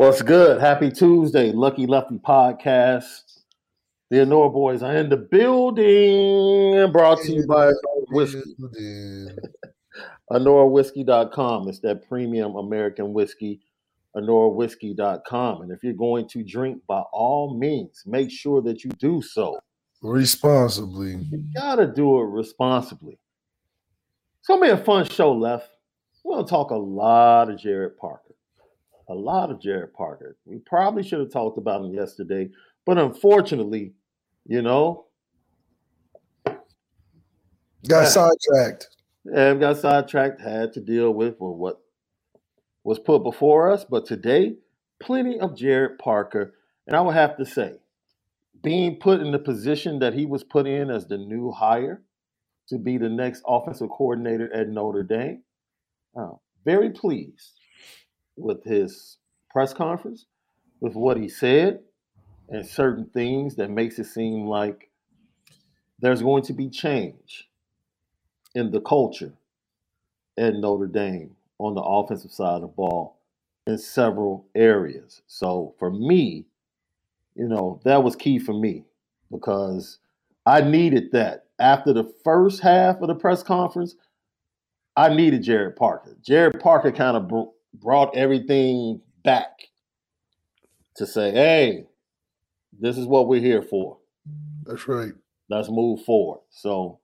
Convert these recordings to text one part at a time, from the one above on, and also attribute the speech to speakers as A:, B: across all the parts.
A: What's good? Happy Tuesday, Lucky Lefty Podcast. The Anora Boys are in the building. Brought to you by Whiskey. AnoraWhiskey.com. It's that premium American whiskey. AnoraWhiskey.com. And if you're going to drink, by all means, make sure that you do so
B: responsibly.
A: You gotta do it responsibly. It's gonna be a fun show, left. We're gonna talk a lot of Gerad Parker a lot of Gerad Parker. We probably should have talked about him yesterday, but unfortunately, you know,
B: got sidetracked.
A: Yeah, got sidetracked. Had to deal with what was put before us. But today, plenty of Gerad Parker, and I would have to say, being put in the position that he was put in as the new hire to be the next offensive coordinator at Notre Dame, uh, very pleased with his press conference, with what he said, and certain things that makes it seem like there's going to be change in the culture at Notre Dame on the offensive side of the ball in several areas. So for me, you know, that was key for me because I needed that. After the first half of the press conference, I needed Gerad Parker. Gerad Parker kind of brought everything back to say, hey, this is what we're here for.
B: That's right.
A: Let's move forward. So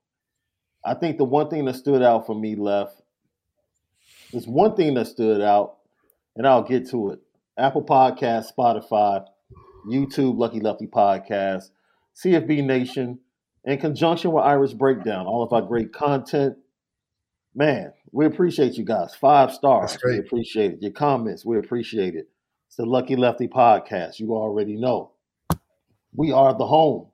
A: I think the one thing that stood out for me left is one thing that stood out, and I'll get to it. Apple Podcast, Spotify, YouTube, Lucky Lefty Podcast, CFB Nation, in conjunction with Irish Breakdown, all of our great content. Man, we appreciate you guys. Five stars. We appreciate it. Your comments, we appreciate it. It's the Lucky Lefty podcast. You already know. We are the home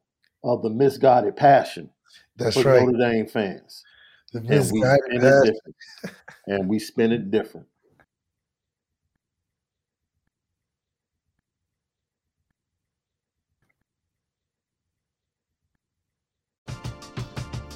A: of the misguided passion.
B: That's for right.
A: Notre Dame fans. The misguided and we spin it different. and we spin it different.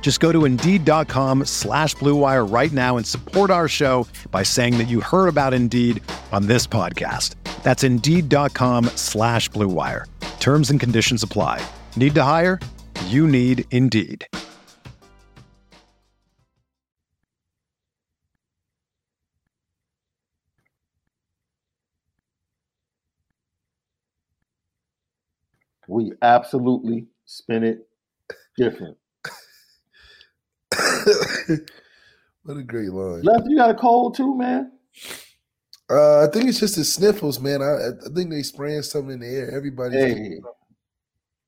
C: Just go to Indeed.com slash BlueWire right now and support our show by saying that you heard about Indeed on this podcast. That's Indeed.com slash BlueWire. Terms and conditions apply. Need to hire? You need Indeed.
A: We absolutely spin it different.
B: what a great line.
A: Left, you got a cold too, man.
B: Uh, I think it's just the sniffles, man. I, I think they spraying something in the air. Everybody.
A: Hey,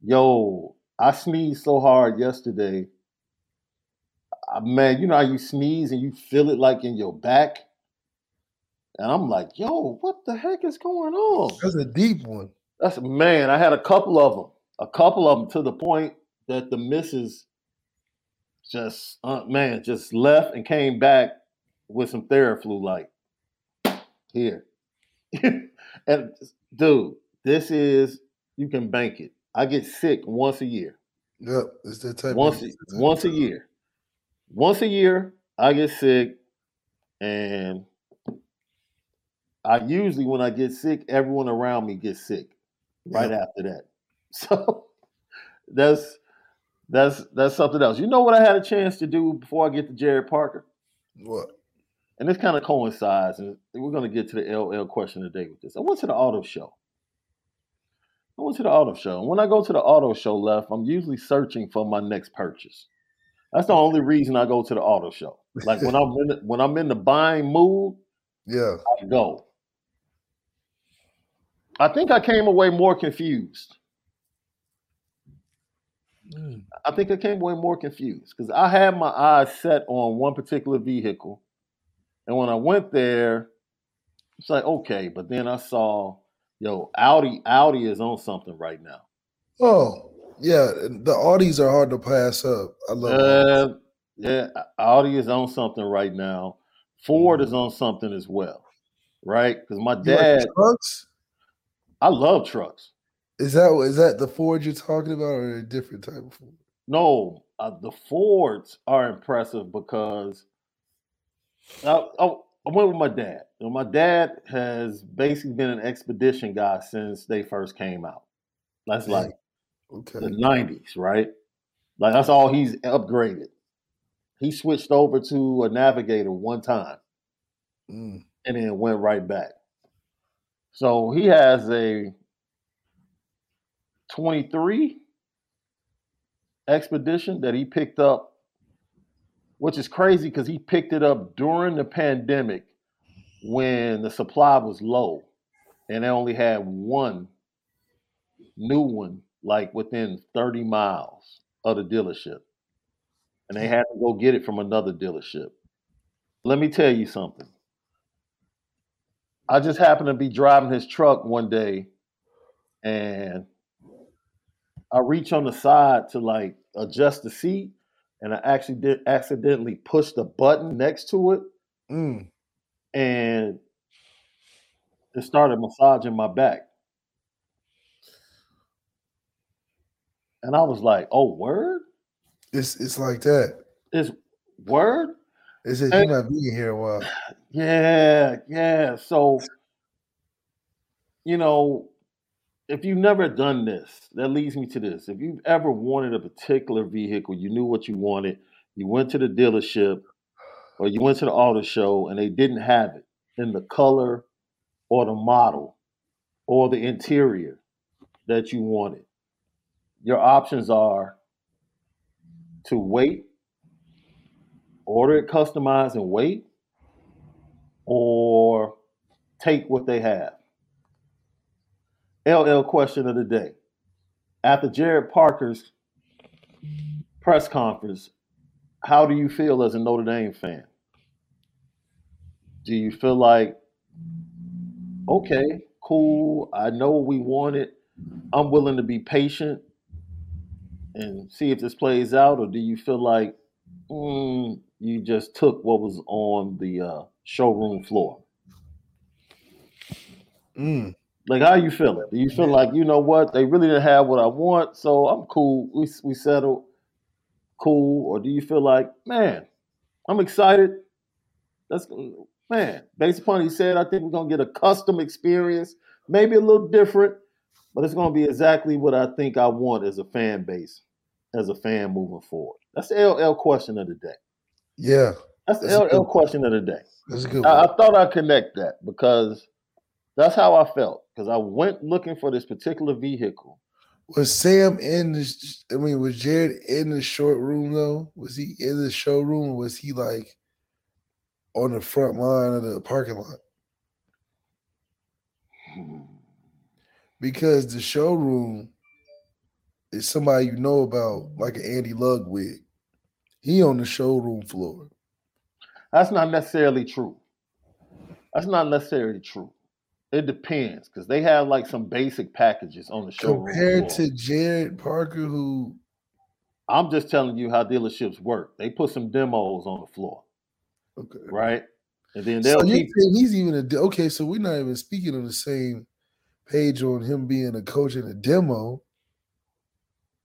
A: yo, I sneezed so hard yesterday. Uh, man, you know how you sneeze and you feel it like in your back, and I'm like, yo, what the heck is going on?
B: That's a deep one.
A: That's man. I had a couple of them, a couple of them to the point that the missus just, uh, man, just left and came back with some Theraflu, like here. and dude, this is you can bank it. I get sick once a year.
B: Yep, it's that type.
A: Once
B: of,
A: once a year. Once a year, I get sick, and I usually when I get sick, everyone around me gets sick right
B: Yep.
A: after that. So that's that's that's something else. You know what I had a chance to do before I get to Gerad Parker?
B: What?
A: And this kind of coincides, and we're going to get to the LL question today with this. I went to the auto show. I went to the auto show. And when I go to the auto show left, I'm usually searching for my next purchase. That's the only reason I go to the auto show. Like when I'm in the, when I'm in the buying mood,
B: Yeah.
A: I go. I think I came away more confused.
B: Mm.
A: I think I came away more confused because I had my eyes set on one particular vehicle. And when I went there, it's like, okay, but then I saw, yo, Audi, Audi is on something right now.
B: Oh, yeah. The Audis are hard to pass up. I love. Audis.
A: Uh, yeah, Audi is on something right now. Ford is on something as well, right? Because my
B: You like
A: dad,
B: trucks?
A: I love trucks.
B: Is that is that the Ford you're talking about, or a different type of Ford?
A: No, uh, the Fords are impressive because I, I, I went with my dad. My dad has basically been an expedition guy since they first came out. That's like
B: Okay.
A: the 90s, right? Like that's all he's upgraded. He switched over to a Navigator one time
B: Mm.
A: and then went right back. So he has a 23 expedition that he picked up, which is crazy because he picked it up during the pandemic when the supply was low and they only had one new one like within 30 miles of the dealership. And they had to go get it from another dealership. Let me tell you something. I just happened to be driving his truck one day and I reach on the side to like adjust the seat and I actually did accidentally push the button next to it
B: Mm.
A: and it started massaging my back. And I was like, oh, word?
B: It's it's like that.
A: It's word?
B: It's just
A: Hey.
B: you're not being here a while.
A: Yeah, yeah. So, you know, if you've never done this, that leads me to this. If you've ever wanted a particular vehicle, you knew what you wanted, you went to the dealership or you went to the auto show and they didn't have it in the color or the model or the interior that you wanted. Your options are to wait, order it customized and wait, or take what they have. LL question of the day. After Gerad Parker's press conference, how do you feel as a Notre Dame fan? Do you feel like, okay, cool, I know we wanted. I'm willing to be patient and see if this plays out, or do you feel like mm, you just took what was on the uh, showroom floor?
B: Mm.
A: Like, how you feeling? Do you feel like you know what they really didn't have what I want, so I'm cool. We we settled, cool, or do you feel like, man, I'm excited. That's man. Based upon what he said, I think we're gonna get a custom experience, maybe a little different, but it's gonna be exactly what I think I want as a fan base, as a fan moving forward. That's the LL question of the day.
B: Yeah,
A: That's the
B: That's
A: LL question of the day.
B: that's a good
A: I. I thought I'd connect that because that's how I felt. Because I went looking for this particular vehicle
B: Was Sam in the? I mean, was Gerad in the short room though? Was he in the showroom? Or was he like on the front line of the parking lot? Because the showroom is somebody you know about, like an Andy Ludwig. He on the showroom floor.
A: That's not necessarily true. That's not necessarily true. It depends because they have like some basic packages on the showroom.
B: Compared to Gerad Parker, who
A: I'm just telling you how dealerships work. They put some demos on the floor,
B: okay,
A: right? And then they'll
B: so
A: keep.
B: he's even a de- okay. So we're not even speaking on the same page on him being a coach in a demo.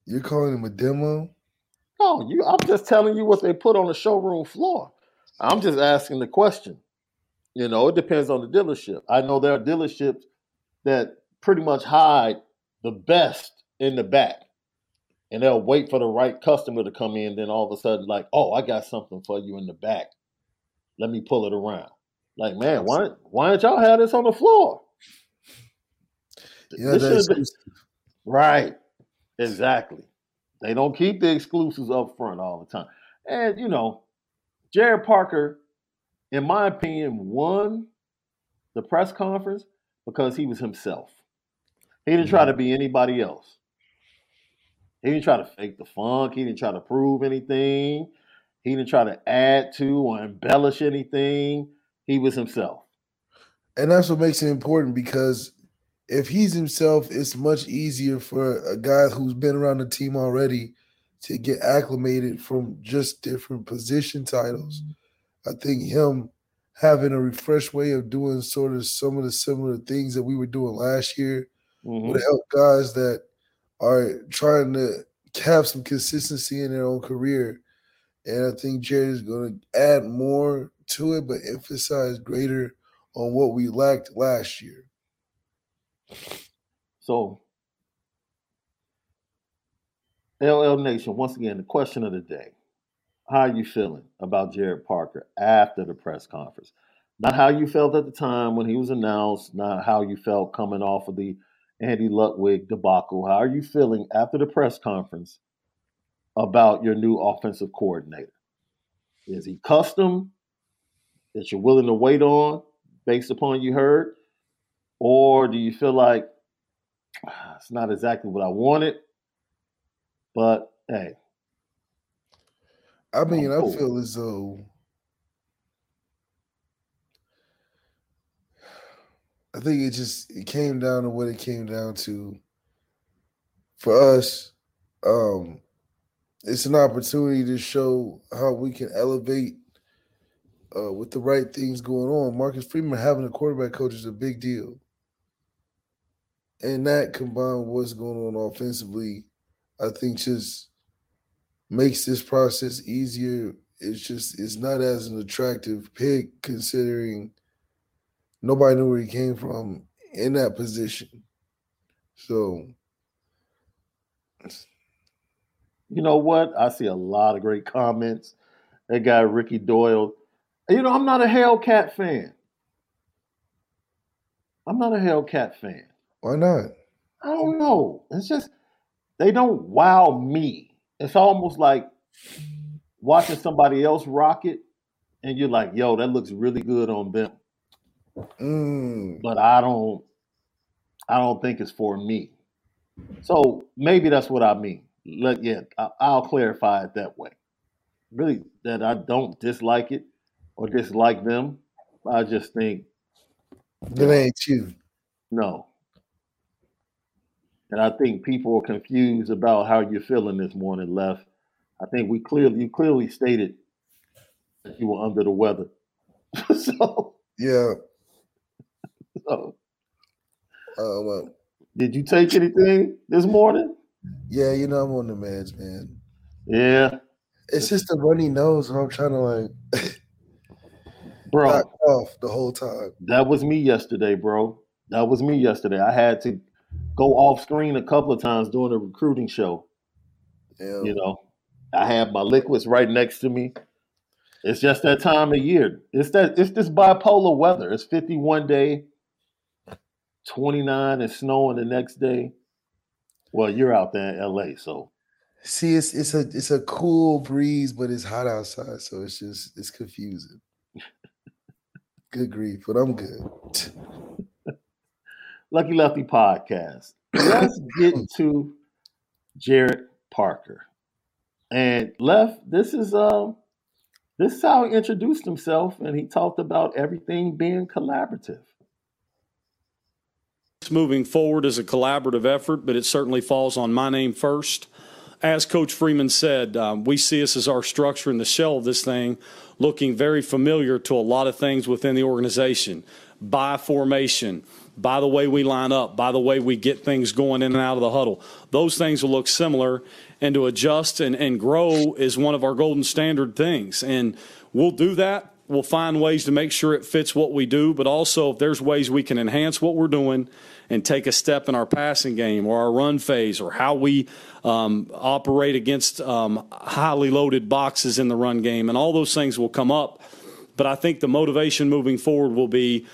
B: You're calling him a demo?
A: No, you. I'm just telling you what they put on the showroom floor. I'm just asking the question. You know, it depends on the dealership. I know there are dealerships that pretty much hide the best in the back, and they'll wait for the right customer to come in. Then all of a sudden, like, oh, I got something for you in the back. Let me pull it around. Like, man, why why don't y'all have this on the floor?
B: Yeah,
A: This been- Right. Exactly. They don't keep the exclusives up front all the time. And, you know, Gerad Parker, in my opinion, won the press conference because he was himself. He didn't try to be anybody else. He didn't try to fake the funk. He didn't try to prove anything. He didn't try to add to or embellish anything. He was himself.
B: and that's what makes it important because if he's himself, it's much easier for a guy who's been around the team already to get acclimated from just different position titles. I think him having a refreshed way of doing sort of some of the similar things that we were doing last year
A: Mhm.
B: would help guys that are trying to have some consistency in their own career. And I think Gerad is going to add more to it, but emphasize greater on what we lacked last year.
A: So, LL Nation, once again, the question of the day. How are you feeling about Gerad Parker after the press conference? Not how you felt at the time when he was announced, not how you felt coming off of the Andy Ludwig debacle. How are you feeling after the press conference about your new offensive coordinator? Is he custom that you're willing to wait on based upon you heard? Or do you feel like "Ah, it's not exactly what I wanted, but hey,
B: I mean, I feel as though I think it just it came down to what it came down to for us. Um, it's an opportunity to show how we can elevate uh, with the right things going on. Marcus Freeman having a quarterback coach is a big deal. And that combined with what's going on offensively, I think just makes this process easier. It's just it's not as an attractive pick considering nobody knew where he came from in that position. So
A: you know what? I see a lot of great comments. That guy Ricky Doyle. You know, I'm not a Hellcat fan. I'm not a Hellcat fan.
B: why not?
A: I don't know. It's just they don't wow me. It's almost like watching somebody else rock it, and you're like, "Yo, that looks really good on them."
B: Mm,
A: but I don't I don't think it's for me. So maybe that's what I mean. Let yeah, I, I'll clarify it that way. Really, that I don't dislike it or dislike them. I just think
B: that ain't you.
A: no. And I think people are confused about how you're feeling this morning, left. I think we clearly you clearly stated that you were under the weather. so,
B: Yeah.
A: so
B: Uh, well,
A: did you take anything this morning?
B: yeah, you know I'm on the meds, man.
A: Yeah,
B: It's just a runny nose, and I'm trying to like
A: bro.
B: off the whole time.
A: That was me yesterday, bro. That was me yesterday. I had to go off screen a couple of times during the recruiting show.
B: Yeah.
A: You know, I have my liquids right next to me. It's just that time of year. It's that it's this bipolar weather. It's 51 day, 29 and snowing the next day. Well, you're out there in LA, so
B: see, it's it's a it's a cool breeze, but it's hot outside, so it's just it's confusing. good grief, but I'm good.
A: Lucky Lefty podcast. Let's get to Gerad Parker. And left, this is um this is how he introduced himself, and he talked about everything being collaborative.
D: It's Moving forward as a collaborative effort, but it certainly falls on my name first. As Coach Freeman said, um, we see this as our structure in the shell of this thing, looking very familiar to a lot of things within the organization by formation, by the way we line up, by the way we get things going in and out of the huddle. Those things will look similar, and to adjust and, and grow is one of our golden standard things. And we'll do that. We'll find ways to make sure it fits what we do, but also if there's ways we can enhance what we're doing and take a step in our passing game or our run phase or how we um, operate against um, highly loaded boxes in the run game, and all those things will come up. But I think the motivation moving forward will be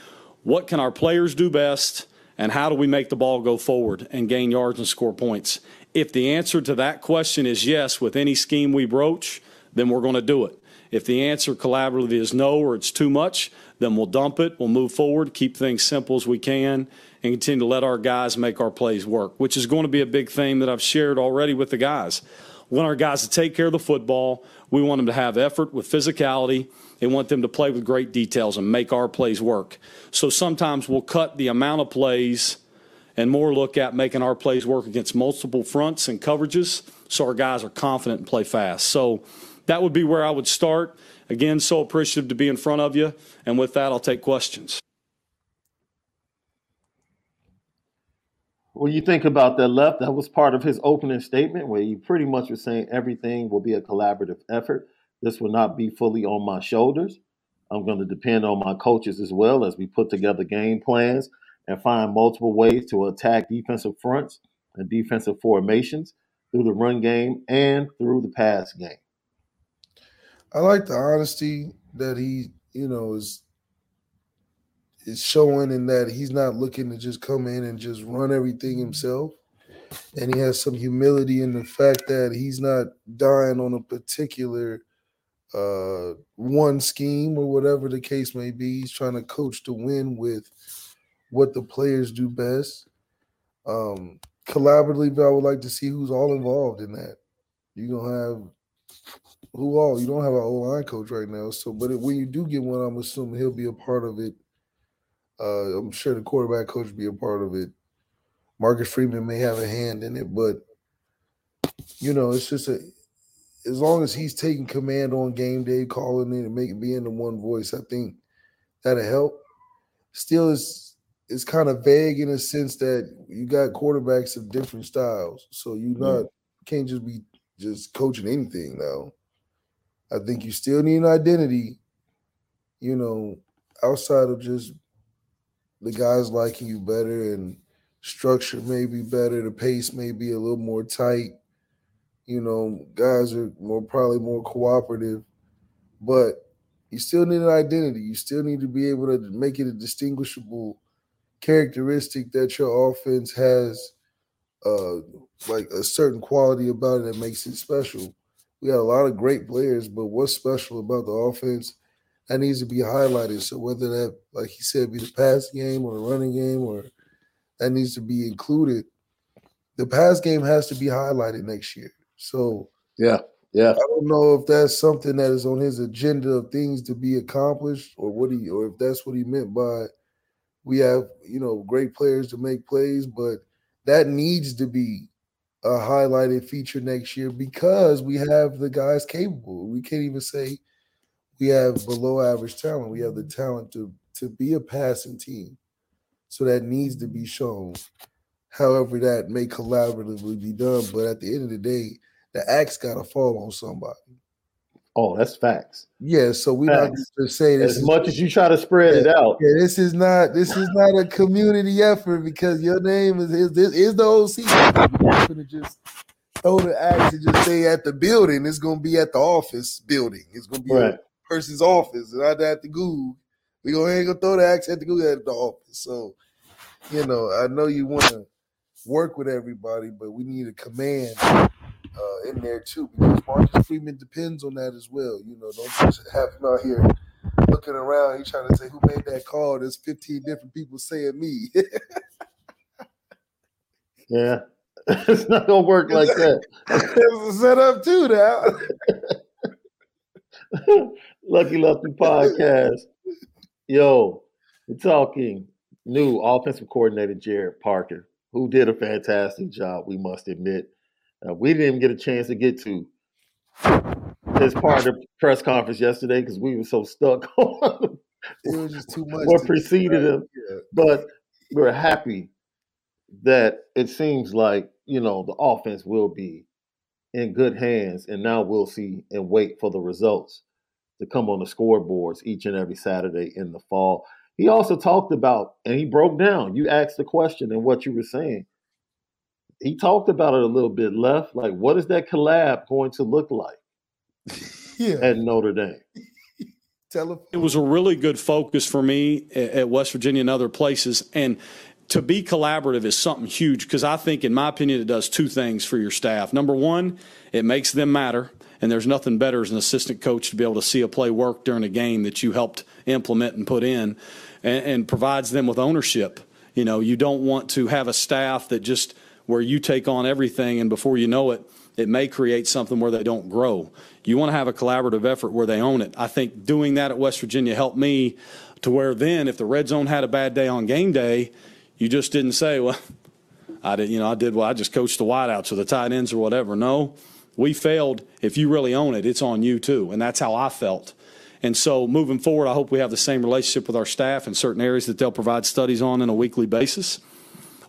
D: what can our players do best, and how do we make the ball go forward and gain yards and score points? If the answer to that question is yes with any scheme we broach, then we're going to do it. If the answer collaboratively is no or it's too much, then we'll dump it, we'll move forward, keep things simple as we can, and continue to let our guys make our plays work, which is going to be a big theme that I've shared already with the guys. We want our guys to take care of the football. We want them to have effort with physicality they want them to play with great details and make our plays work. So sometimes we'll cut the amount of plays and more look at making our plays work against multiple fronts and coverages so our guys are confident and play fast. So that would be where I would start. Again, so appreciative to be in front of you. And with that, I'll take questions.
A: When you think about that left, that was part of his opening statement where he pretty much was saying everything will be a collaborative effort. This will not be fully on my shoulders. I'm going to depend on my coaches as well as we put together game plans and find multiple ways to attack defensive fronts and defensive formations through the run game and through the pass game.
B: I like the honesty that he, you know, is is showing in that he's not looking to just come in and just run everything himself. And he has some humility in the fact that he's not dying on a particular uh, one scheme or whatever the case may be. He's trying to coach to win with what the players do best. Um, collaboratively, I would like to see who's all involved in that. You're gonna have who all? You don't have an O line coach right now, so but when you do get one, I'm assuming he'll be a part of it. Uh, I'm sure the quarterback coach will be a part of it. Marcus Freeman may have a hand in it, but you know, it's just a as long as he's taking command on game day, calling it and making being the one voice, I think that'll help. Still, is it's kind of vague in a sense that you got quarterbacks of different styles, so you not can't just be just coaching anything now. I think you still need an identity, you know, outside of just the guys liking you better and structure may be better, the pace may be a little more tight you know, guys are more probably more cooperative, but you still need an identity. You still need to be able to make it a distinguishable characteristic that your offense has uh like a certain quality about it that makes it special. We got a lot of great players, but what's special about the offense that needs to be highlighted. So whether that, like he said, be the pass game or the running game or that needs to be included, the pass game has to be highlighted next year. So
A: yeah, yeah. I
B: don't know if that's something that is on his agenda of things to be accomplished, or what he, or if that's what he meant by we have you know great players to make plays, but that needs to be a highlighted feature next year because we have the guys capable. We can't even say we have below average talent. We have the talent to to be a passing team. So that needs to be shown. However, that may collaboratively be done. But at the end of the day, the axe got to fall on somebody.
A: Oh, that's facts.
B: Yeah, so we not to say
A: this as much as you try to spread
B: yeah,
A: it out.
B: Yeah, this is not this is not a community effort because your name is is, is the OC. You're not gonna just throw the axe and just stay at the building. It's gonna be at the office building. It's gonna be right. a person's office, and not at the Google. We gonna ain't gonna throw the axe at the Google at the office. So, you know, I know you wanna work with everybody, but we need a command uh, in there too because Marcus Freeman depends on that as well. You know, don't just have him out here looking around. He's trying to say who made that call. There's 15 different people saying me.
A: yeah. it's not gonna work like that.
B: it's a setup too now.
A: Lucky Lefty podcast. Yo, we're talking new offensive coordinator Gerad Parker, who did a fantastic job, we must admit. Uh, we didn't even get a chance to get to this part of the press conference yesterday because we were so stuck
B: on it was just too much.
A: What preceded him. But we're happy that it seems like, you know, the offense will be in good hands. And now we'll see and wait for the results to come on the scoreboards each and every Saturday in the fall. He also talked about, and he broke down. You asked the question and what you were saying. He talked about it a little bit left. Like, what is that collab going to look like yeah. at Notre Dame?
D: Tell him. It was a really good focus for me at West Virginia and other places. And to be collaborative is something huge because I think, in my opinion, it does two things for your staff. Number one, it makes them matter. And there's nothing better as an assistant coach to be able to see a play work during a game that you helped implement and put in and, and provides them with ownership. You know, you don't want to have a staff that just where you take on everything and before you know it, it may create something where they don't grow. You want to have a collaborative effort where they own it. I think doing that at West Virginia helped me to where then if the red zone had a bad day on game day, you just didn't say, well, I did, you know, I did well, I just coached the wideouts or the tight ends or whatever. No, we failed. If you really own it, it's on you too. And that's how I felt. And so moving forward, I hope we have the same relationship with our staff in certain areas that they'll provide studies on on a weekly basis.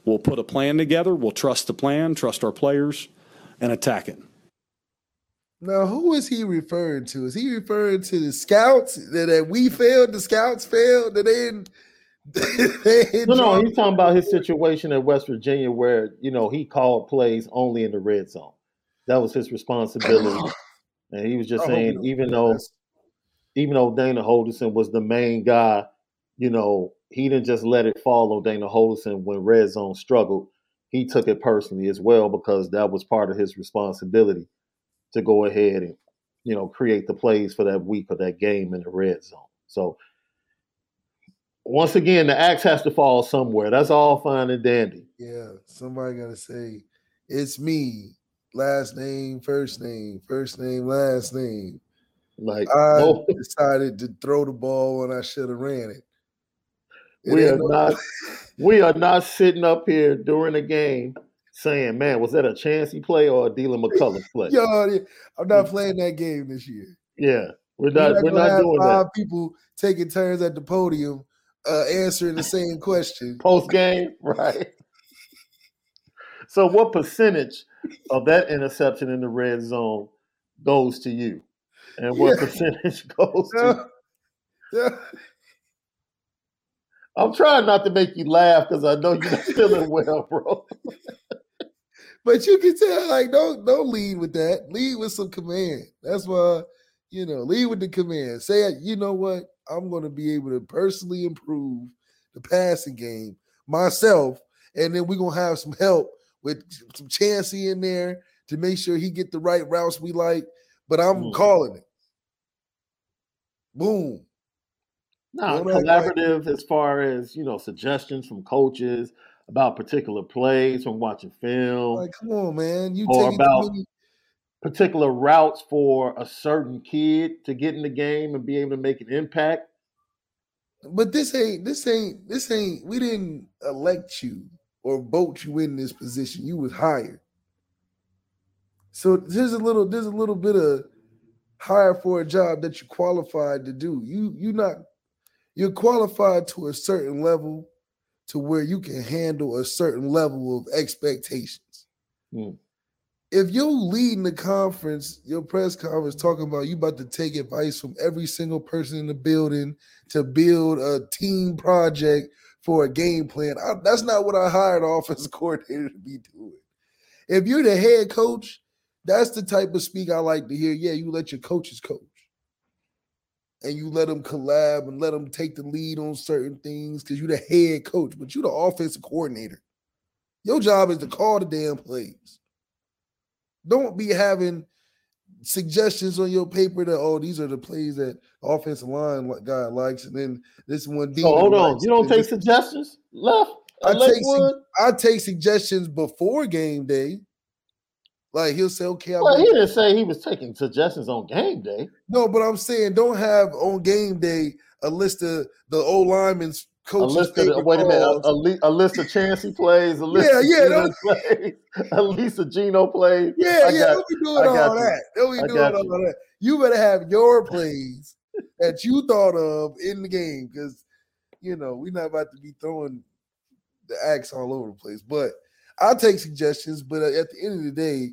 D: We'll put a plan together. We'll trust the plan, trust our players, and attack it.
B: Now, who is he referring to? Is he referring to the scouts that, that we failed, the scouts failed, that they didn't
A: no, no, he's talking about his situation at West Virginia where, you know, he called plays only in the red zone. That was his responsibility. and he was just saying, even though even though Dana Holgorsen was the main guy, you know, he didn't just let it fall on Dana Holgorsen when red zone struggled. He took it personally as well because that was part of his responsibility to go ahead and, you know, create the plays for that week or that game in the red zone. So once again, the axe has to fall somewhere. That's all fine and dandy.
B: Yeah, somebody got to say, it's me last name, first name, first name, last name. Like I oh. decided to throw the ball when I should have ran it.
A: It we are no- not we are not sitting up here during a game saying, "Man, was that a Chansi play or a Deland McCullough play?"
B: Yo, I'm not playing that game this year.
A: Yeah, we're not. We're not, we're not doing five that.
B: People taking turns at the podium, uh, answering the same question
A: post game, right? So, what percentage of that interception in the red zone goes to you, and what yeah. percentage goes yeah. to? Yeah. I'm trying not to make you laugh because I know you're not feeling well, bro.
B: but you can tell, like, don't don't lead with that. Lead with some command. That's why, you know, lead with the command. Say, you know what? I'm going to be able to personally improve the passing game myself, and then we're gonna have some help with some Chansi in there to make sure he get the right routes we like. But I'm mm. calling it. Boom.
A: No, collaborative as far as you know, suggestions from coaches about particular plays from watching film.
B: Like, come on, man. You
A: or about particular routes for a certain kid to get in the game and be able to make an impact.
B: But this ain't this ain't this ain't we didn't elect you or vote you in this position. You was hired. So there's a little there's a little bit of hire for a job that you qualified to do. You you not you're qualified to a certain level to where you can handle a certain level of expectations. Mm. If you're leading the conference, your press conference talking about you about to take advice from every single person in the building to build a team project for a game plan. I, that's not what I hired offensive coordinator to be doing. If you're the head coach, that's the type of speak I like to hear. Yeah, you let your coaches coach. And you let them collab and let them take the lead on certain things because you're the head coach, but you're the offensive coordinator. Your job is to call the damn plays. Don't be having suggestions on your paper that oh these are the plays that offensive line guy likes, and then this one.
A: So hold on, you don't take suggestions left.
B: I take su- I take suggestions before game day. Like he'll say, okay.
A: Well, he didn't say he was taking suggestions on game day.
B: No, but I'm saying don't have on game day a list of the old linemen's coaches.
A: A list of, wait a minute, a, a, a, list of Chansi plays, a list yeah, yeah, plays, a list of Gino plays.
B: Yeah, yeah, don't be doing all you. that. Don't be doing all you. that. You better have your plays that you thought of in the game because you know we're not about to be throwing the axe all over the place. But I'll take suggestions. But at the end of the day,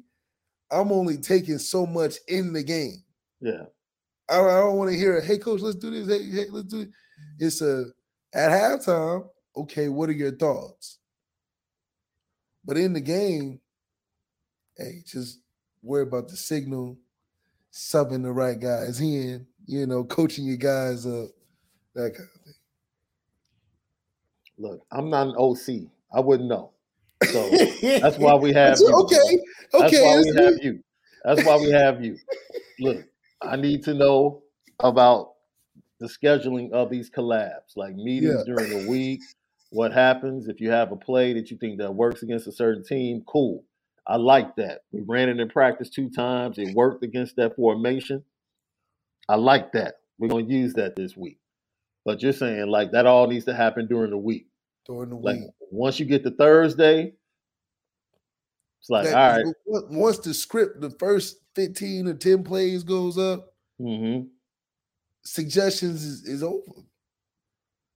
B: I'm only taking so much in the game.
A: Yeah.
B: I, I don't want to hear, hey, coach, let's do this. Hey, hey, let's do it. It's a at halftime, okay, what are your thoughts? But in the game, hey, just worry about the signal, subbing the right guys in, you know, coaching your guys up, that kind of thing.
A: Look, I'm not an OC. I wouldn't know. So that's why we have
B: you. Okay.
A: That's why we have you. That's why we have you. Look, I need to know about the scheduling of these collabs, like meetings yeah. during the week. What happens if you have a play that you think that works against a certain team? Cool. I like that. We ran it in practice two times. It worked against that formation. I like that. We're gonna use that this week. But you're saying like that all needs to happen during the week.
B: During the
A: like,
B: week.
A: Once you get to Thursday, it's like that, all right.
B: Once the script, the first 15 or 10 plays goes up,
A: mm-hmm.
B: suggestions is, is over.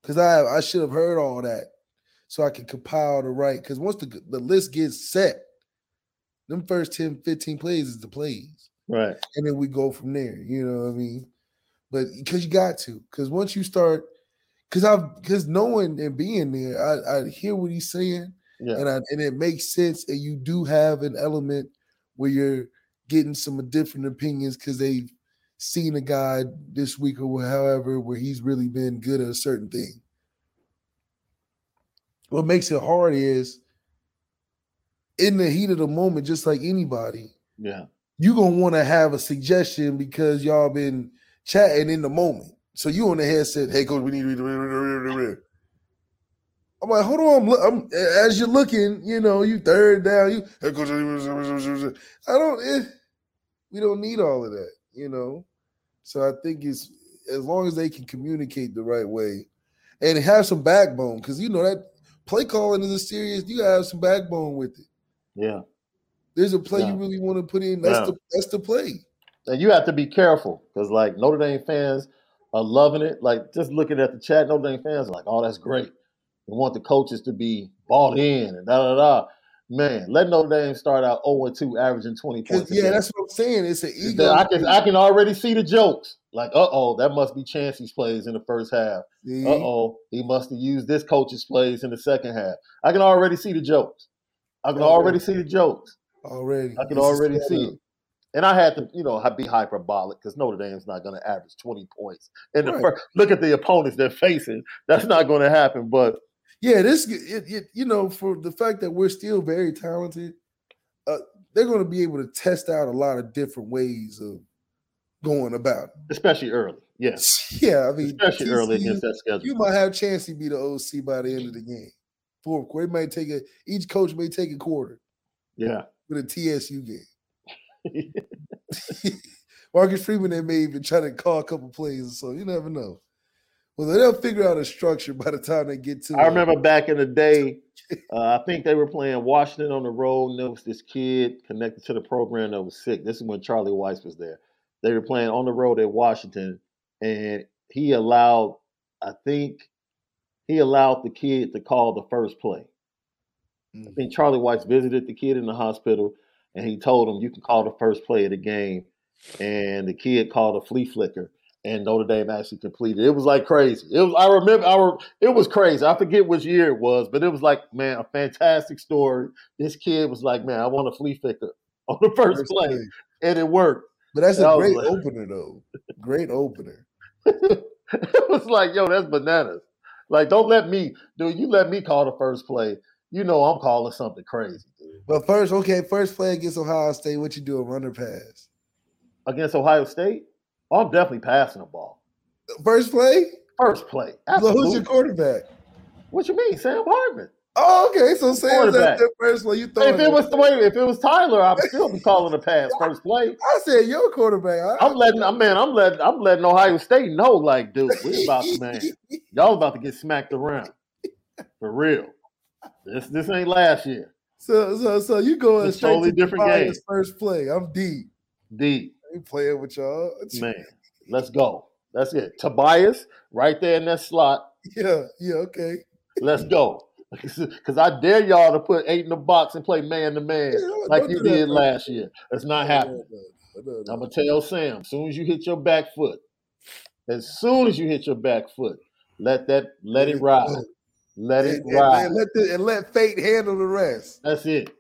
B: Because I I should have heard all that so I can compile the right. Because once the, the list gets set, them first 10, 15 plays is the plays.
A: Right.
B: And then we go from there. You know what I mean? But because you got to. Because once you start, because I've because knowing and being there, I, I hear what he's saying. Yeah. And I, and it makes sense. And you do have an element where you're getting some different opinions because they've seen a guy this week or however where he's really been good at a certain thing. What makes it hard is in the heat of the moment, just like anybody.
A: Yeah.
B: You're gonna want to have a suggestion because y'all been chatting in the moment. So you on the headset, hey coach, we need to I'm like, hold on, I'm, I'm, as you're looking, you know, you third down, you I don't eh, we don't need all of that, you know. So I think it's as long as they can communicate the right way and have some backbone, because you know that play calling is a serious, you gotta have some backbone with it.
A: Yeah.
B: There's a play yeah. you really want to put in. That's yeah. the that's the play.
A: And you have to be careful because like Notre Dame fans are loving it. Like just looking at the chat, Notre Dame fans are like, oh, that's great. We want the coaches to be bought in and da da da. Man, let Notre Dame start out 0 2, averaging 20 points.
B: Yeah, that's what I'm saying. It's an ego.
A: I can I can already see the jokes. Like, uh oh, that must be Chansi's plays in the first half. Uh oh, he must have used this coach's plays in the second half. I can already see the jokes. I can already see the jokes.
B: Already.
A: I can already see it. And I had to, you know, be hyperbolic because Notre Dame's not going to average 20 points. And right. first, look at the opponents they're facing. That's not going to happen. But
B: yeah, this, it, it, you know, for the fact that we're still very talented, uh, they're going to be able to test out a lot of different ways of going about it.
A: Especially early. Yes.
B: Yeah. I mean,
A: especially TSU, early against that schedule.
B: You might have Chansi be the OC by the end of the game. Fourth quarter. It might take a, each coach may take a quarter.
A: Yeah.
B: With a TSU game. Marcus Freeman, they may even try to call a couple plays, so you never know. Well, they'll figure out a structure by the time they get to.
A: I remember back in the day, uh, I think they were playing Washington on the road, and there was this kid connected to the program that was sick. This is when Charlie Weis was there. They were playing on the road at Washington, and he allowed, I think, he allowed the kid to call the first play. Mm-hmm. I think mm. Charlie Weis visited the kid in the hospital and he told him you can call the first play of the game. And the kid called a flea flicker, and Notre Dame actually completed. It was like crazy. It was. I remember. I re, it was crazy. I forget which year it was, but it was like man, a fantastic story. This kid was like, man, I want a flea flicker on the first, first play, play, and it worked.
B: But that's and a great like, opener, though. Great opener.
A: it was like, yo, that's bananas. Like, don't let me, dude. You let me call the first play you know I'm calling something crazy, dude.
B: But first, okay, first play against Ohio State, what you do? A runner pass.
A: Against Ohio State, I'm definitely passing the ball.
B: First play?
A: First play.
B: So who's your quarterback?
A: what you mean, Sam Hartman?
B: Oh, okay. So Sam's at the first play. You
A: If it was the way, if it was Tyler, I'd still be calling the pass first play.
B: I said your quarterback. I,
A: I'm letting, I'm man, I'm letting, I'm letting Ohio State know, like, dude, we about to, man, y'all about to get smacked around for real. This, this ain't last year.
B: So, so, so you going
A: It's
B: straight
A: totally
B: to
A: different game.
B: First play. I'm deep.
A: D,
B: I ain't playing with y'all.
A: man, let's go. That's it. Tobias, right there in that slot.
B: Yeah, yeah, okay.
A: Let's go. Because I dare y'all to put eight in the box and play man to man like you
B: do that,
A: did last year. It's not happening. I'm
B: going
A: to tell Sam. As soon as you hit your back foot, as soon as you hit your back foot, let that let it ride. Let it
B: And, and-
A: ride.
B: and let the, and let fate handle the rest.
A: That's it.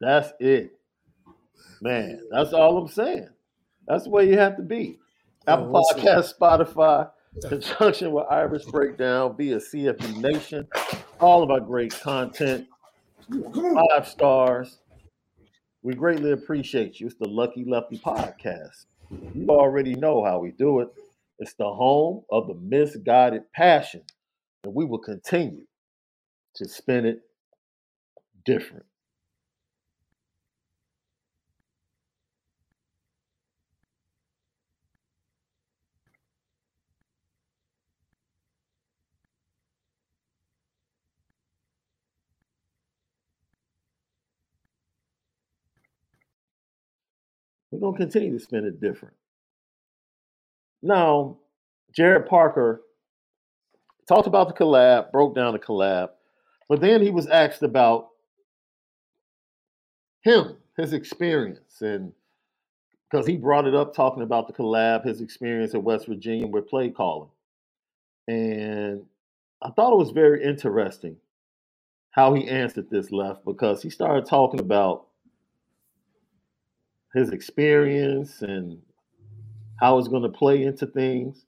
A: That's it. Man, that's all I'm saying. That's the way you have to be. Apple
B: up?
A: Podcast, Spotify, conjunction with Irish Breakdown via CFB Nation. All of our great content. Five stars. We greatly appreciate you. It's the Lucky Lefty Podcast. You already know how we do it. It's the home of the misguided passion. And we will continue to spin it different. We're going to continue to spend it different. Now, Gerad Parker talked about the collab, broke down the collab, but then he was asked about him, his experience, and because he brought it up talking about the collab, his experience at West Virginia with play calling. And I thought it was very interesting how he answered this left because he started talking about his experience and how it's going to play into things.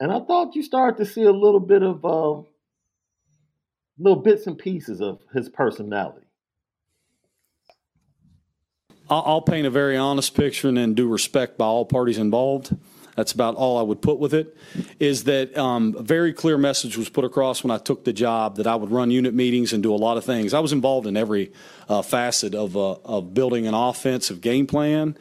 A: And I thought you started to see a little bit of uh, little bits and pieces of his personality.
D: I'll, I'll paint a very honest picture and then do respect by all parties involved. That's about all I would put with it. Is that um, a very clear message was put across when I took the job that I would run unit meetings and do a lot of things. I was involved in every uh, facet of uh, of building an offensive game plan,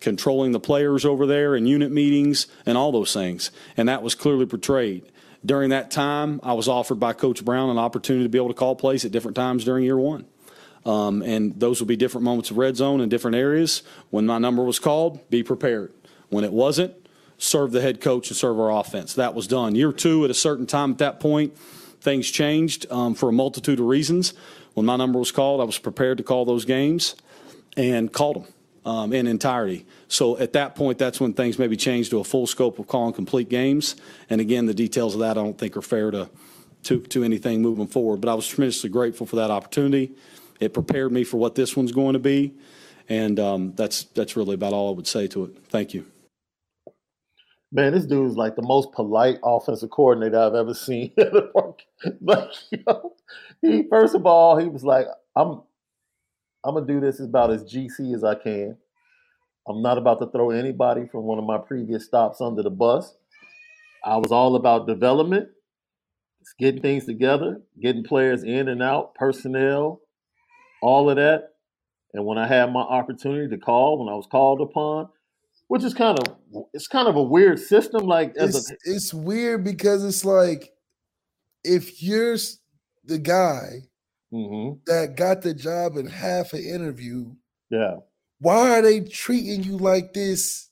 D: controlling the players over there in unit meetings, and all those things. And that was clearly portrayed. During that time, I was offered by Coach Brown an opportunity to be able to call plays at different times during year one. Um, and those will be different moments of red zone in different areas. When my number was called, be prepared. When it wasn't, serve the head coach and serve our offense. That was done. Year two, at a certain time at that point, things changed um, for a multitude of reasons. When my number was called, I was prepared to call those games and called them um, in entirety. So at that point, that's when things maybe changed to a full scope of calling complete games. And again, the details of that I don't think are fair to, to, to anything moving forward. But I was tremendously grateful for that opportunity. It prepared me for what this one's going to be. And um, that's, that's really about all I would say to it. Thank you.
A: Man, this dude's like the most polite offensive coordinator I've ever seen. like, you know, he first of all, he was like, "I'm, I'm gonna do this about as GC as I can. I'm not about to throw anybody from one of my previous stops under the bus. I was all about development, getting things together, getting players in and out, personnel, all of that. And when I had my opportunity to call, when I was called upon, which is kind of it's kind of a weird system. Like as
B: It's
A: a,
B: it's weird because it's like if you're the guy
A: Mhm.
B: that got the job in half an interview,
A: yeah,
B: why are they treating you like this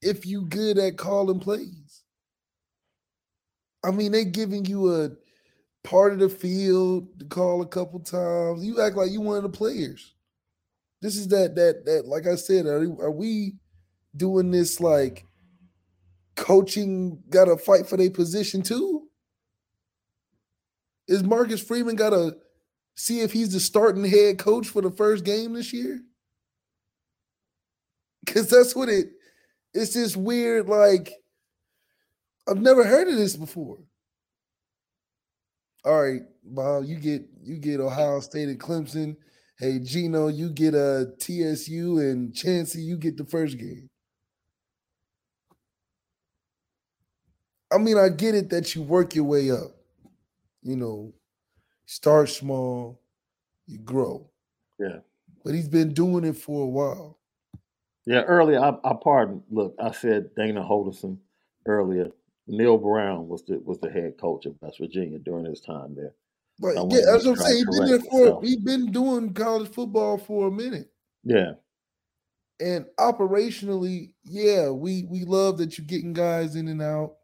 B: if you good at calling plays? I mean, they giving you a part of the field to call a couple times. You act like you one of the players. This is that that that like I said, are, are we doing this like coaching gotta fight for their position too? Is Marcus Freeman gotta see if he's the starting head coach for the first game this year? Cause that's what it it's this weird, like I've never heard of this before. all right, Bob, you get you get Ohio State and Clemson. Hey, Gino, you get uh, a TSU and Chansi, you get the first game. I mean, I get it that you work your way up. You know, start small, you grow.
A: Yeah.
B: But he's been doing it for a while.
A: Yeah, earlier I, I pardon. Look, I said Dana Holgorsen earlier. Neal Brown was the was the head coach of West Virginia during his time there.
B: But yeah, that's what I'm saying. He's been there for he's been doing college football for a minute.
A: Yeah.
B: And operationally, yeah, we we love that you're getting guys in and out.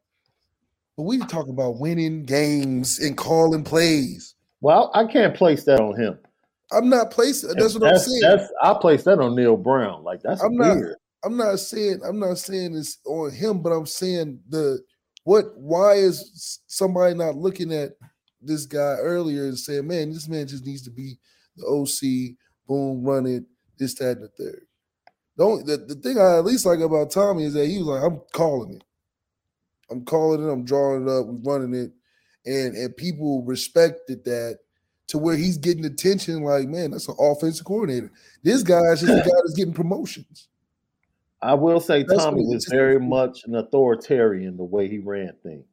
B: But we talk about winning games and calling plays.
A: Well, I can't place that on him.
B: I'm not placing. That's what that's, I'm saying.
A: That's I place that on Neal Brown. Like that's
B: I'm
A: weird.
B: Not, I'm not saying I'm not saying it's on him, but I'm saying the what. Why is somebody not looking at this guy earlier and saying, "Man, this man just needs to be the OC, boom, run it, this, that, and the third. The, only, the, the thing I at least like about Tommy is that he was like, "I'm calling it, I'm calling it, I'm drawing it up, we're running it," and and people respected that to where he's getting attention. Like, man, that's an offensive coordinator. This guy's just a guy that's getting promotions.
A: I will say that's Tommy was very much an authoritarian the way he ran things.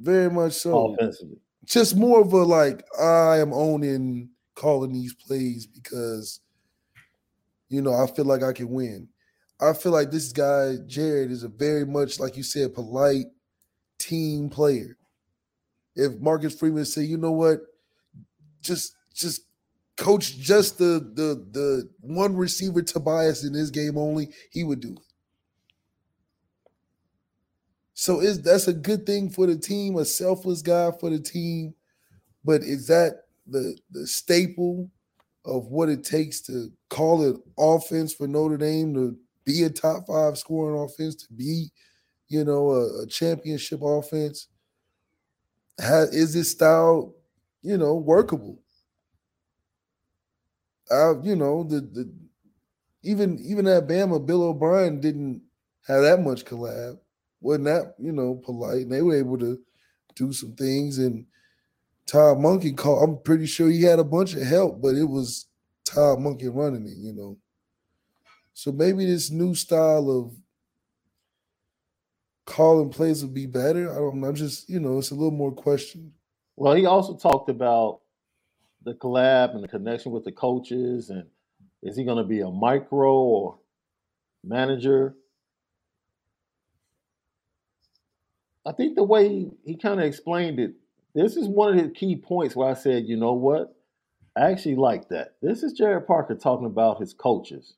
B: Very much so.
A: Offensively.
B: Just more of a like, I am owning calling these plays because you know I feel like I can win. I feel like this guy, Gerad, is a very much, like you said, polite team player. If Marcus Freeman say, you know what, just just coach just the the the one receiver Tobias in this game only, he would do it. So is that's a good thing for the team, a selfless guy for the team. But is that the the staple of what it takes to call it offense for Notre Dame to be a top five scoring offense, to be, you know, a, a championship offense? How, is this style you know, workable. Uh, you know, the the even even at Bama, Bill O'Brien didn't have that much collab. Wasn't that, you know, polite. And they were able to do some things. And Todd Monken called, I'm pretty sure he had a bunch of help, but it was Todd Monken running it, you know. So maybe this new style of calling plays would be better. I don't know. I'm just, you know, it's a little more question.
A: Well, he also talked about the collab and the connection with the coaches, and is he going to be a micro or manager? I think the way he, he kind of explained it, this is one of the key points where I said, you know what? I actually like that. This is Gerad Parker talking about his coaches.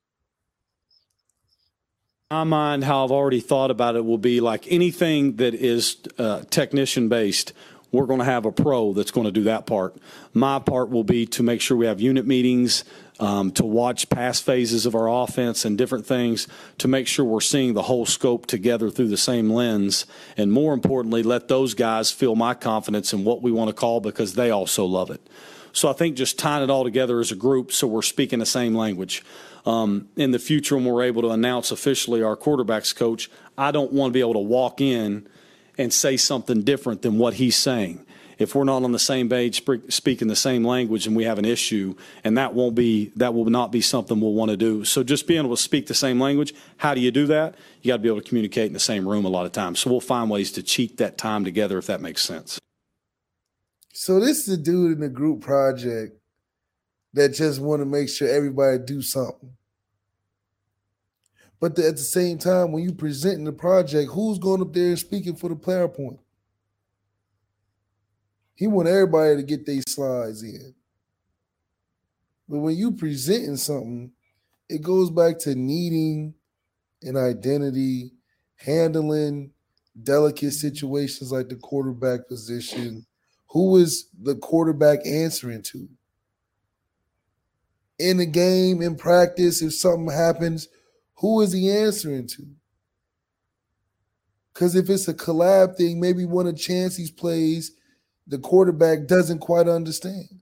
D: My mind, how I've already thought about it, will be like anything that is uh, technician based we're going to have a pro that's going to do that part. My part will be to make sure we have unit meetings, um, to watch past phases of our offense and different things to make sure we're seeing the whole scope together through the same lens. And more importantly, let those guys feel my confidence in what we want to call because they also love it. So I think just tying it all together as a group so we're speaking the same language. Um, in the future, when we're able to announce officially our quarterbacks coach, I don't want to be able to walk in and say something different than what he's saying. If we're not on the same page, speaking the same language, and we have an issue, and that won't be that will not be something we'll want to do. So just being able to speak the same language, how do you do that? You got to be able to communicate in the same room a lot of times. So we'll find ways to cheat that time together if that makes sense.
B: So this is a dude in the group project that just want to make sure everybody do something. But the, at the same time, when you presenting the project, who's going up there and speaking for the player point? He want everybody to get these slides in. But when you presenting something, it goes back to needing an identity, handling delicate situations like the quarterback position. Who is the quarterback answering to? In the game, in practice, if something happens, who is he answering to? Because if it's a collab thing, maybe one of Chansi's plays, the quarterback doesn't quite understand.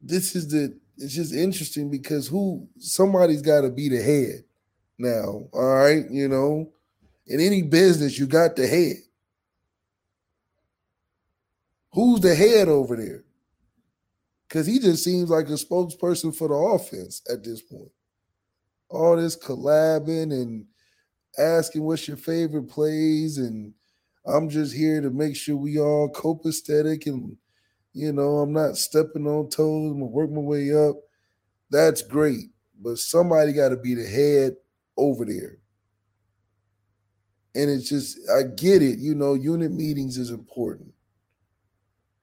B: This is the it's just interesting because who somebody's got to be the head now. All right, you know, in any business, you got the head. Who's the head over there? Because he just seems like a spokesperson for the offense at this point. All this collabing and asking what's your favorite plays, and I'm just here to make sure we all copacetic and you know, I'm not stepping on toes, I'm gonna work my way up. That's great. But somebody got to be the head over there. And it's just, I get it, you know, unit meetings is important.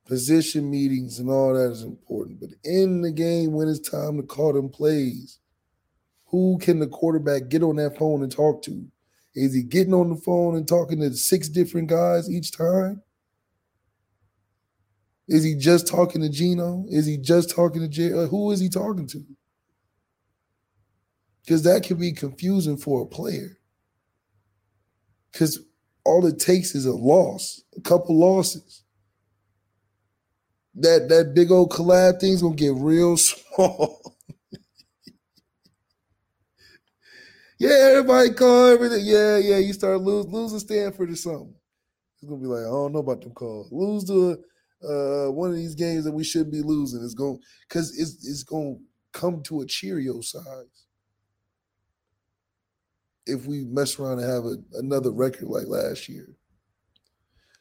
B: Position meetings and all that is important. But in the game, when it's time to call them plays, who can the quarterback get on that phone and talk to? Is he getting on the phone and talking to six different guys each time? Is he just talking to Gino? Is he just talking to Jay? Uh, who is he talking to? Because that can be confusing for a player. Because all it takes is a loss, a couple losses. That that big old collab thing's gonna get real small. yeah, everybody call everything. Yeah, yeah. You start lose losing Stanford or something. It's gonna be like, I don't know about them calls. Lose to uh, one of these games that we should be losing. It's gonna because it's it's gonna come to a Cheerio size if we mess around and have a, another record like last year.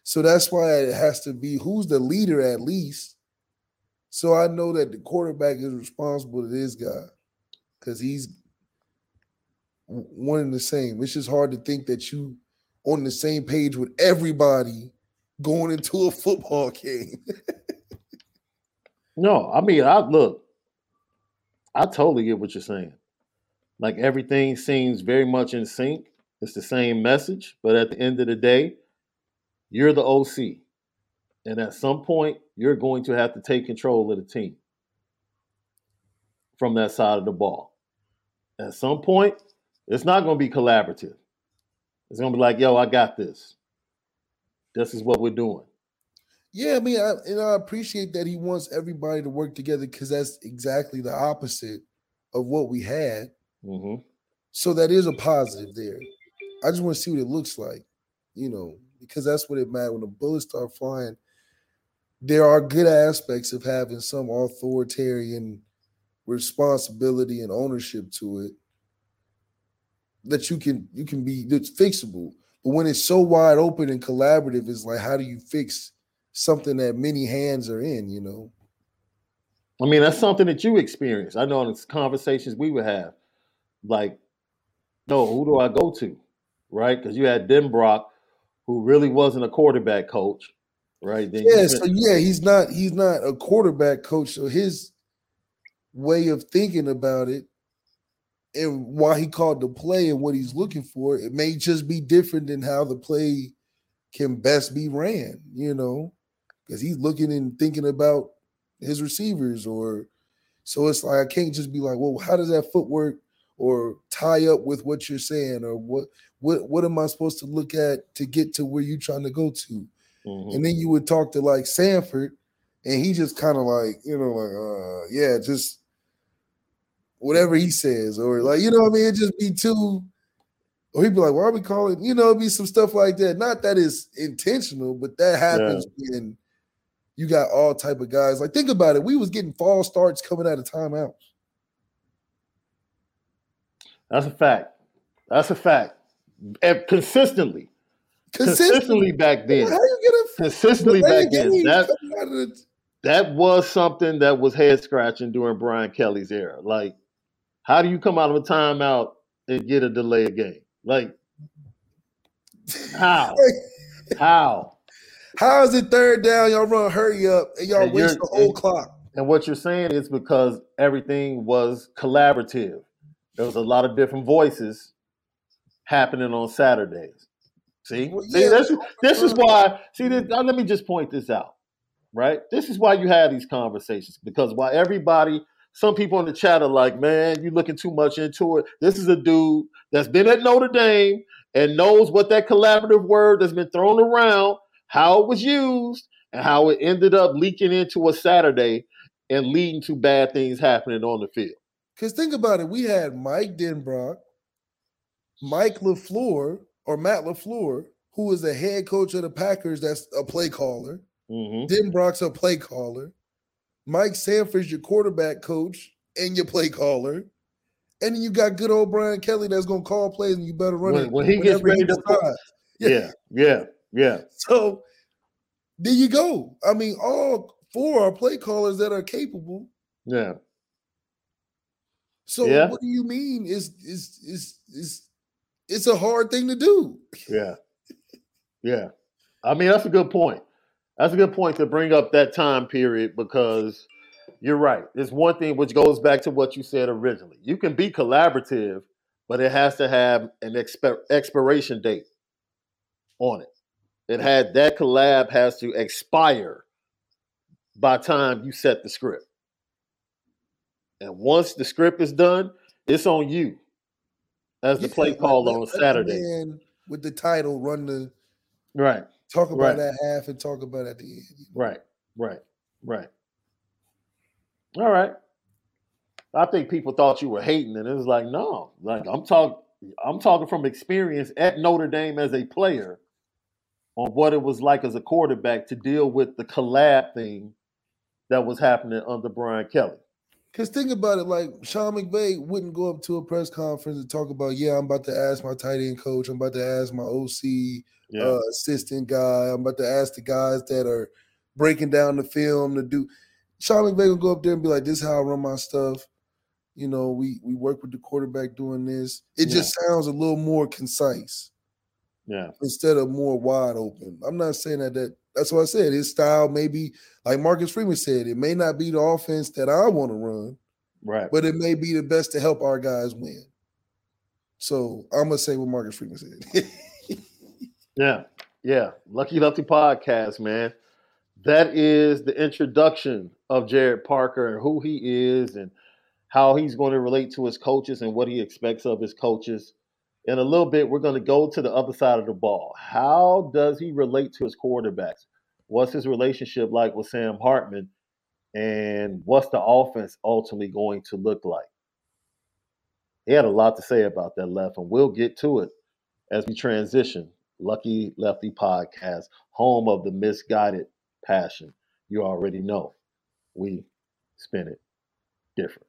B: So that's why it has to be who's the leader at least. So I know that the quarterback is responsible to this guy because he's one and the same. It's just hard to think that you on the same page with everybody going into a football game.
A: no, I mean, I look, I totally get what you're saying. Like everything seems very much in sync. It's the same message, but at the end of the day, you're the OC. And at some point, you're going to have to take control of the team from that side of the ball. At some point, it's not going to be collaborative. It's going to be like, yo, I got this. This is what we're doing.
B: Yeah, I mean, I, and I appreciate that he wants everybody to work together because that's exactly the opposite of what we had. Mm-hmm. So that is a positive there. I just want to see what it looks like, you know, because that's what it matters. When the bullets start flying, there are good aspects of having some authoritarian responsibility and ownership to it that you can you can be fixable. But when it's so wide open and collaborative, it's like how do you fix something that many hands are in, you know?
A: I mean, that's something that you experience. I know in conversations we would have like, no, who do I go to? Right? Because you had Denbrock, who really wasn't a quarterback coach, right?
B: Then yeah, so yeah, he's not he's not a quarterback coach. So his way of thinking about it and why he called the play and what he's looking for, it may just be different than how the play can best be ran, you know, because he's looking and thinking about his receivers or so it's like I can't just be like, well, how does that footwork or tie up with what you're saying or what what what am I supposed to look at to get to where you're trying to go to? Mm-hmm. And then you would talk to like Sanford, and he just kind of like, you know, like, uh, yeah, just whatever he says, or like, you know what I mean? It just be too, or he'd be like, why are we calling, you know, be some stuff like that. Not that it's intentional, but that happens yeah. when you got all type of guys. Like, think about it. We was getting false starts coming out of timeouts.
A: That's a fact. That's a fact. And consistently. Consistently, consistently back then. How you get a consistently back then. That, that was something that was head scratching during Brian Kelly's era. Like, how do you come out of a timeout and get a delay game? Like, how? how?
B: How is it third down? Y'all run hurry up and y'all and waste the whole
A: and,
B: clock.
A: And what you're saying is because everything was collaborative there was a lot of different voices happening on Saturdays. See, well, yeah. see, this, this is why. See, this, mm-hmm. let me just point this out. Right, this is why you have these conversations because while everybody, some people in the chat are like, "Man, you're looking too much into it." This is a dude that's been at Notre Dame and knows what that collaborative word that's been thrown around, how it was used, and how it ended up leaking into a Saturday and leading to bad things happening on the field.
B: Because think about it, we had Mike Denbrock, Mike LaFleur, or Matt LaFleur, who is the head coach of the Packers, that's a play caller. Mm-hmm. Denbrock's a play caller. Mike Sanford's your quarterback coach and your play caller. And then you got good old Brian Kelly that's gonna call plays and you better run
A: when,
B: it.
A: When he gets ready to put, yeah, yeah, yeah.
B: So there you go. I mean, all four are play callers that are capable.
A: Yeah.
B: So yeah. what do you mean is is is is it's a hard thing to do?
A: Yeah. Yeah. I mean, that's a good point. That's a good point to bring up that time period because you're right. There's one thing which goes back to what you said originally. You can be collaborative, but it has to have an exp- expiration date on it. It had that collab has to expire by time you set the script. And once the script is done, it's on you as the yeah, play call on Saturday.
B: with the title, run the
A: right.
B: Talk about right. that half and talk about at the end.
A: Right, right, right. All right. I think people thought you were hating, and it was like, no, like I'm talking, I'm talking from experience at Notre Dame as a player on what it was like as a quarterback to deal with the collab thing that was happening under Brian Kelly.
B: Because think about it, like Sean McVay wouldn't go up to a press conference and talk about, yeah, I'm about to ask my tight end coach, I'm about to ask my OC yeah. uh, assistant guy, I'm about to ask the guys that are breaking down the film to do. Sean McVay will go up there and be like, "This is how I run my stuff." You know, we we work with the quarterback doing this. It yeah. just sounds a little more concise.
A: Yeah.
B: Instead of more wide open. I'm not saying that that that's what I said. His style maybe like Marcus Freeman said, it may not be the offense that I want to run.
A: Right.
B: But it may be the best to help our guys win. So I'm gonna say what Marcus Freeman said.
A: yeah. Yeah. Lucky Lefty podcast, man. That is the introduction of Gerad Parker and who he is and how he's going to relate to his coaches and what he expects of his coaches in a little bit, we're going to go to the other side of the ball. How does he relate to his quarterbacks? What's his relationship like with Sam Hartman? And what's the offense ultimately going to look like? He had a lot to say about that left, and we'll get to it as we transition. Lucky Lefty Podcast, home of the misguided passion. You already know we spin it different.